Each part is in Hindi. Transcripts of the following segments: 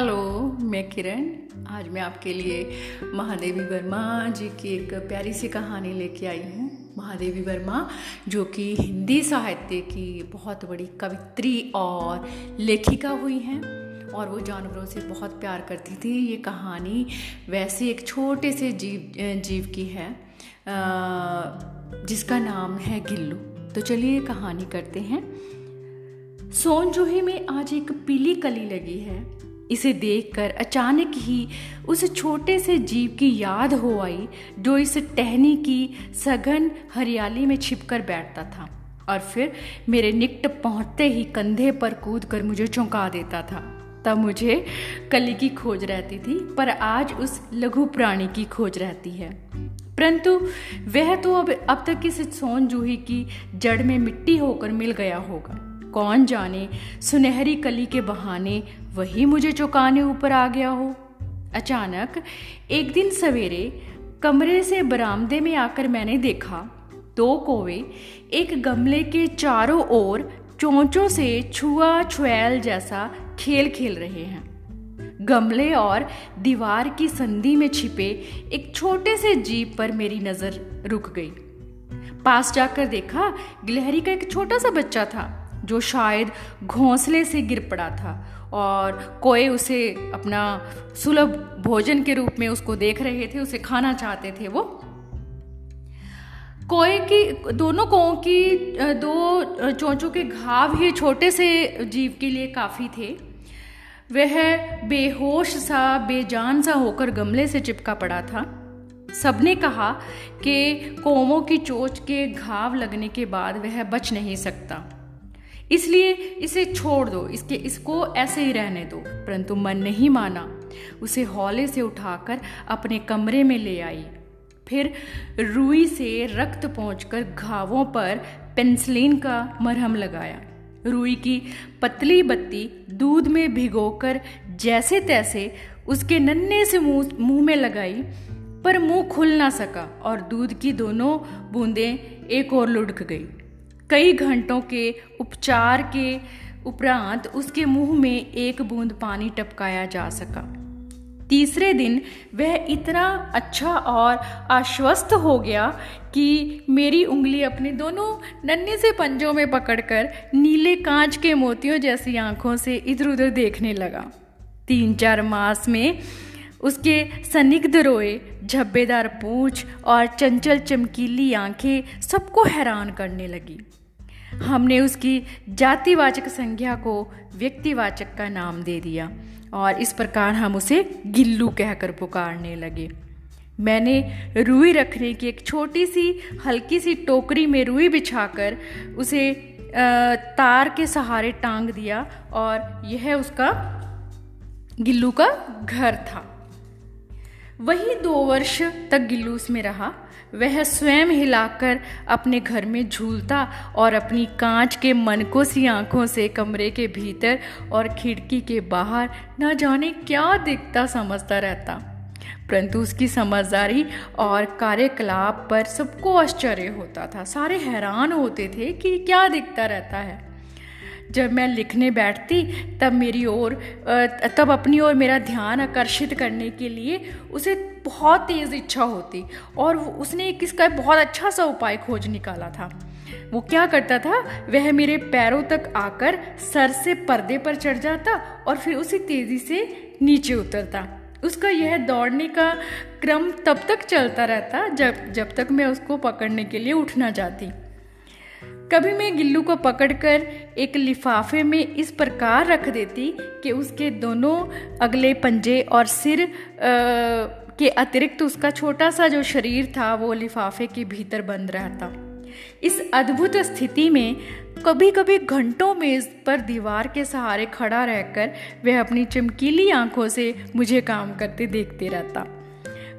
हेलो, मैं किरण। आज मैं आपके लिए महादेवी वर्मा जी की एक प्यारी सी कहानी लेके आई हूँ। महादेवी वर्मा, जो कि हिंदी साहित्य की बहुत बड़ी कवित्री और लेखिका हुई हैं और वो जानवरों से बहुत प्यार करती थी। ये कहानी वैसे एक छोटे से जीव जीव की है जिसका नाम है गिल्लू। तो चलिए कहानी करते हैं। सोन जूही में आज एक पीली कली लगी है। इसे देखकर अचानक ही उस छोटे से जीव की याद हो आई, जो इस टहनी की सघन हरियाली में छिपकर बैठता था और फिर मेरे निकट पहुँचते ही कंधे पर कूद कर मुझे चौंका देता था। तब मुझे कली की खोज रहती थी, पर आज उस लघु प्राणी की खोज रहती है। परंतु वह तो अब अब तक इस सोन जूही की जड़ में मिट्टी होकर मिल गया होगा। कौन जाने सुनहरी कली के बहाने वही मुझे चौकाने ऊपर आ गया हो। अचानक, एक दिन सवेरे कमरे से बरामदे में आकर मैंने देखा, दो कोवे एक गमले के चारों ओर चोंचों से छुआ छुएल जैसा खेल खेल रहे हैं। गमले और दीवार की संधि में छिपे एक छोटे से जीप पर मेरी नज़र रुक गई। पास जाकर देखा, गिलहरी का एक छोटा सा बच्चा था, जो शायद घोंसले से गिर पड़ा था और कोए उसे अपना सुलभ भोजन के रूप में उसको देख रहे थे, उसे खाना चाहते थे वो। कोए की, दोनों कोओं की दो चोंचों के घाव ही छोटे से जीव के लिए काफ़ी थे। वह बेहोश सा, बेजान सा होकर गमले से चिपका पड़ा था। सबने कहा कि कोमों की चोच के घाव लगने के बाद वह बच नहीं सकता। इसलिए इसे छोड़ दो, इसके, इसको ऐसे ही रहने दो। परंतु मन नहीं माना। उसे हौले से उठाकर अपने कमरे में ले आई। फिर रुई से रक्त पहुंचकर घावों पर पेंसिलिन का मरहम लगाया। रुई की पतली बत्ती दूध में भिगोकर जैसे तैसे उसके नन्हे से मुँह में लगाई, पर मुँह खुल ना सका और दूध की दोनों बूंदें एक और लुढ़क गई। कई घंटों के उपचार के उपरांत उसके मुँह में एक बूंद पानी टपकाया जा सका। तीसरे दिन वह इतना अच्छा और आश्वस्त हो गया कि मेरी उंगली अपने दोनों नन्हे से पंजों में पकड़कर नीले कांच के मोतियों जैसी आँखों से इधर उधर देखने लगा। तीन चार मास में उसके सनिग्ध रोए, झब्बेदार पूछ और चंचल चमकीली आँखें सबको हैरान करने लगी। हमने उसकी जातिवाचक संज्ञा को व्यक्तिवाचक का नाम दे दिया और इस प्रकार हम उसे गिल्लू कहकर पुकारने लगे। मैंने रुई रखने की एक छोटी सी, हल्की सी टोकरी में रुई बिछाकर उसे तार के सहारे टांग दिया और यह उसका गिल्लू का घर था। वही दो वर्ष तक गिल्लू में रहा। वह स्वयं हिलाकर अपने घर में झूलता और अपनी कांच के मनकों सी आँखों से कमरे के भीतर और खिड़की के बाहर न जाने क्या दिखता समझता रहता। परंतु उसकी समझदारी और कार्यकलाप पर सबको आश्चर्य होता था। सारे हैरान होते थे कि क्या दिखता रहता है। जब मैं लिखने बैठती, तब मेरी ओर तब अपनी ओर मेरा ध्यान आकर्षित करने के लिए उसे बहुत तेज़ इच्छा होती और उसने एक इसका बहुत अच्छा सा उपाय खोज निकाला था। वो क्या करता था? वह मेरे पैरों तक आकर सर से पर्दे पर चढ़ जाता और फिर उसी तेज़ी से नीचे उतरता। उसका यह दौड़ने का क्रम तब तक चलता रहता जब जब तक मैं उसको पकड़ने के लिए उठना जाती। कभी मैं गिल्लू को पकड़कर एक लिफाफे में इस प्रकार रख देती कि उसके दोनों अगले पंजे और सिर आ, के अतिरिक्त उसका छोटा सा जो शरीर था वो लिफाफे के भीतर बंद रहता। इस अद्भुत स्थिति में कभी कभी घंटों मेज पर दीवार के सहारे खड़ा रहकर वह अपनी चमकीली आँखों से मुझे काम करते देखते रहता।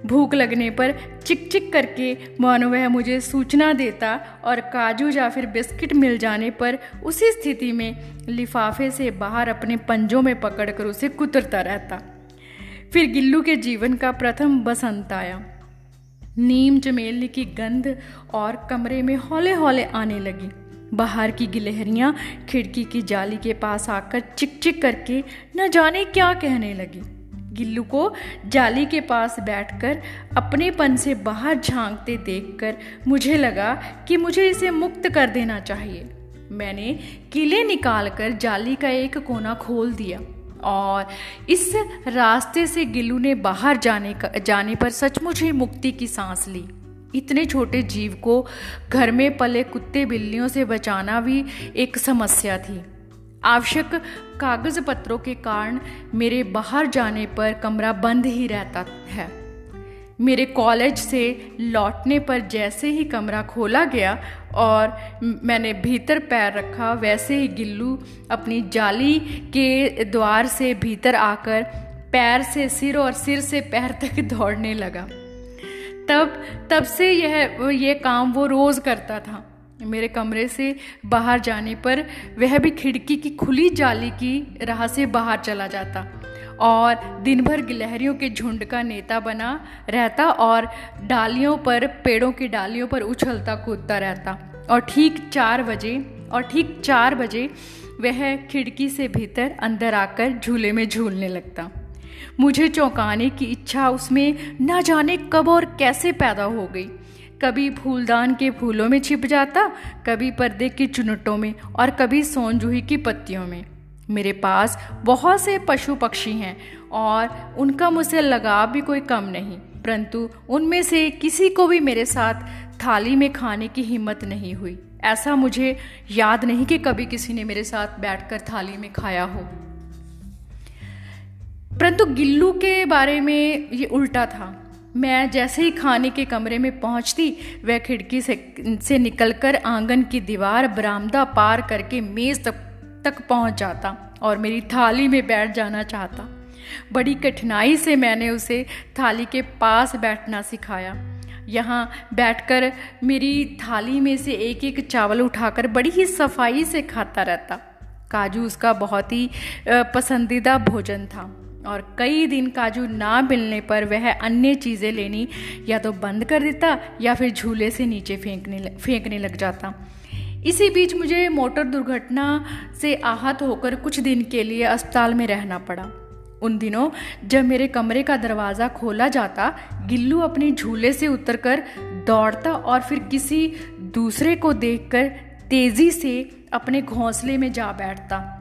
भूख लगने पर चिक चिक करके मानो वह मुझे सूचना देता और काजू या फिर बिस्किट मिल जाने पर उसी स्थिति में लिफाफे से बाहर अपने पंजों में पकड़कर उसे कुतरता रहता। फिर गिल्लू के जीवन का प्रथम बसंत आया। नीम चमेली की गंध और कमरे में हौले हौले आने लगी। बाहर की गिलहरियाँ खिड़की की जाली के पास आकर चिक चिक करके न जाने क्या कहने लगी। गिल्लू को जाली के पास बैठकर अपनेपन से बाहर झांकते देखकर मुझे लगा कि मुझे इसे मुक्त कर देना चाहिए। मैंने किले निकालकर जाली का एक कोना खोल दिया और इस रास्ते से गिल्लू ने बाहर जाने का जाने पर सचमुच ही मुक्ति की सांस ली। इतने छोटे जीव को घर में पले कुत्ते बिल्लियों से बचाना भी एक समस्या थी। आवश्यक कागज़ पत्रों के कारण मेरे बाहर जाने पर कमरा बंद ही रहता है। मेरे कॉलेज से लौटने पर जैसे ही कमरा खोला गया और मैंने भीतर पैर रखा, वैसे ही गिल्लू अपनी जाली के द्वार से भीतर आकर पैर से सिर और सिर से पैर तक दौड़ने लगा। तब तब से यह, ये काम वो रोज़ करता था। मेरे कमरे से बाहर जाने पर वह भी खिड़की की खुली जाली की राह से बाहर चला जाता और दिन भर गिलहरियों के झुंड का नेता बना रहता और डालियों पर, पेड़ों की डालियों पर उछलता कूदता रहता। और ठीक चार बजे, और ठीक चार बजे वह खिड़की से भीतर अंदर आकर झूले में झूलने लगता। मुझे चौंकाने की इच्छा उसमें न जाने कब और कैसे पैदा हो गई। कभी फूलदान के फूलों में छिप जाता, कभी पर्दे की चुनटों में और कभी सोनजूही की पत्तियों में। मेरे पास बहुत से पशु पक्षी हैं और उनका मुझसे लगाव भी कोई कम नहीं, परंतु उनमें से किसी को भी मेरे साथ थाली में खाने की हिम्मत नहीं हुई। ऐसा मुझे याद नहीं कि कभी किसी ने मेरे साथ बैठकर थाली में खाया हो। परंतु गिल्लू के बारे में ये उल्टा था। मैं जैसे ही खाने के कमरे में पहुँचती, वह खिड़की से से निकलकर आँगन की दीवार बरामदा पार करके मेज़ तक तक पहुँच जाता और मेरी थाली में बैठ जाना चाहता। बड़ी कठिनाई से मैंने उसे थाली के पास बैठना सिखाया। यहाँ बैठकर मेरी थाली में से एक एक चावल उठाकर बड़ी ही सफ़ाई से खाता रहता। काजू उसका बहुत ही पसंदीदा भोजन था। और कई दिन काजू ना मिलने पर वह अन्य चीज़ें लेनी या तो बंद कर देता या फिर झूले से नीचे फेंकने फेंकने लग जाता। इसी बीच मुझे मोटर दुर्घटना से आहत होकर कुछ दिन के लिए अस्पताल में रहना पड़ा। उन दिनों जब मेरे कमरे का दरवाज़ा खोला जाता, गिल्लू अपने झूले से उतरकर दौड़ता और फिर किसी दूसरे को देखकर तेज़ी से अपने घोंसले में जा बैठता।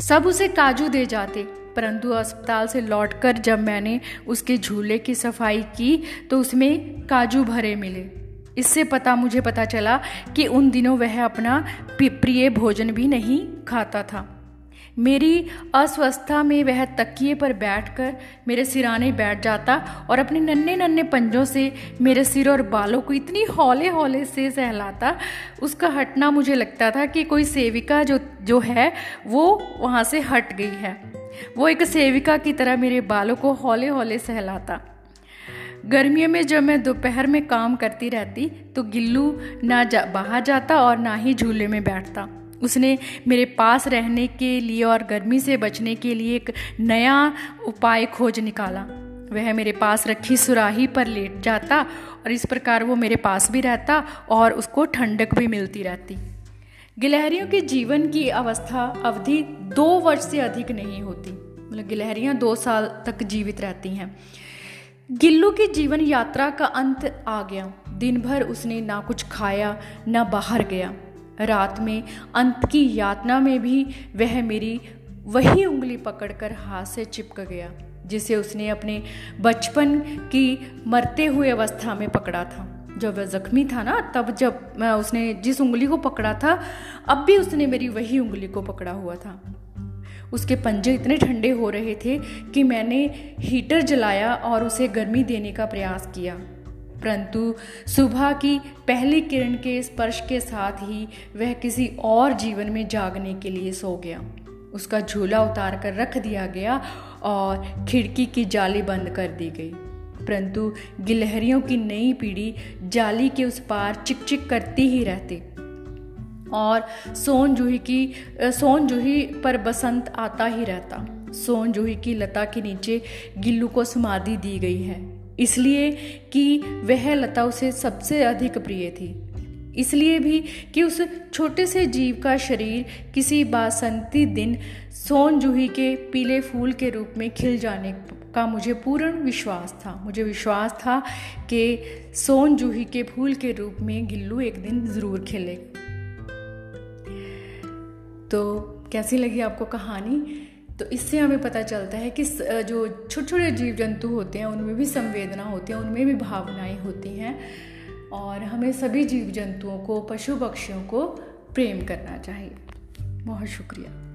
सब उसे काजू दे जाते परंतु अस्पताल से लौटकर जब मैंने उसके झूले की सफ़ाई की तो उसमें काजू भरे मिले। इससे पता, मुझे पता चला कि उन दिनों वह अपना प्रिय भोजन भी नहीं खाता था। मेरी अस्वस्थता में वह तकिए पर बैठकर मेरे सिराने बैठ जाता और अपने नन्हे नन्हे पंजों से मेरे सिर और बालों को इतनी हौले हौले से सहलाता, उसका हटना मुझे लगता था कि कोई सेविका जो जो है, वो वहाँ से हट गई है। वो एक सेविका की तरह मेरे बालों को हौले हौले सहलाता। गर्मियों में जब मैं दोपहर में काम करती रहती तो गिल्लू ना जा, बाहर जाता और ना ही झूले में बैठता। उसने मेरे पास रहने के लिए और गर्मी से बचने के लिए एक नया उपाय खोज निकाला। वह मेरे पास रखी सुराही पर लेट जाता और इस प्रकार वो मेरे पास भी रहता और उसको ठंडक भी मिलती रहती। गिलहरियों के जीवन की अवस्था अवधि दो वर्ष से अधिक नहीं होती। मतलब गिलहरियाँ दो साल तक जीवित रहती हैं। गिल्लू की जीवन यात्रा का अंत आ गया। दिन भर उसने ना कुछ खाया, ना बाहर गया। रात में अंत की यातना में भी वह मेरी वही उंगली पकड़कर हाथ से चिपक गया, जिसे उसने अपने बचपन की मरते हुए अवस्था में पकड़ा था। जब वह ज़ख्मी था ना, तब जब मैं उसने जिस उंगली को पकड़ा था, अब भी उसने मेरी वही उंगली को पकड़ा हुआ था। उसके पंजे इतने ठंडे हो रहे थे कि मैंने हीटर जलाया और उसे गर्मी देने का प्रयास किया। परंतु सुबह की पहली किरण के स्पर्श के साथ ही वह किसी और जीवन में जागने के लिए सो गया। उसका झूला उतार कर रख दिया गया और खिड़की की जाली बंद कर दी गई। परंतु गिलहरियों की नई पीढ़ी जाली के उस पार चिक चिक करती ही रहती। और सोन जूही की सोन जूही पर बसंत आता ही रहता। सोन जूही की लता के नीचे गिल्लू को समाधि दी गई है। इसलिए कि वह लता उसे सबसे अधिक प्रिय थी। इसलिए भी कि उस छोटे से जीव का शरीर किसी बासंती दिन सोन जूही के पीले फूल के रूप में खिल जाने का मुझे पूर्ण विश्वास था। मुझे विश्वास था कि सोन जूही के फूल के रूप में गिल्लू एक दिन ज़रूर खिले। तो कैसी लगी आपको कहानी? तो इससे हमें पता चलता है कि जो छोटे छोटे जीव जंतु होते हैं, उनमें भी संवेदना होती है, उनमें भी भावनाएँ होती हैं और हमें सभी जीव जंतुओं को, पशु पक्षियों को प्रेम करना चाहिए। बहुत शुक्रिया।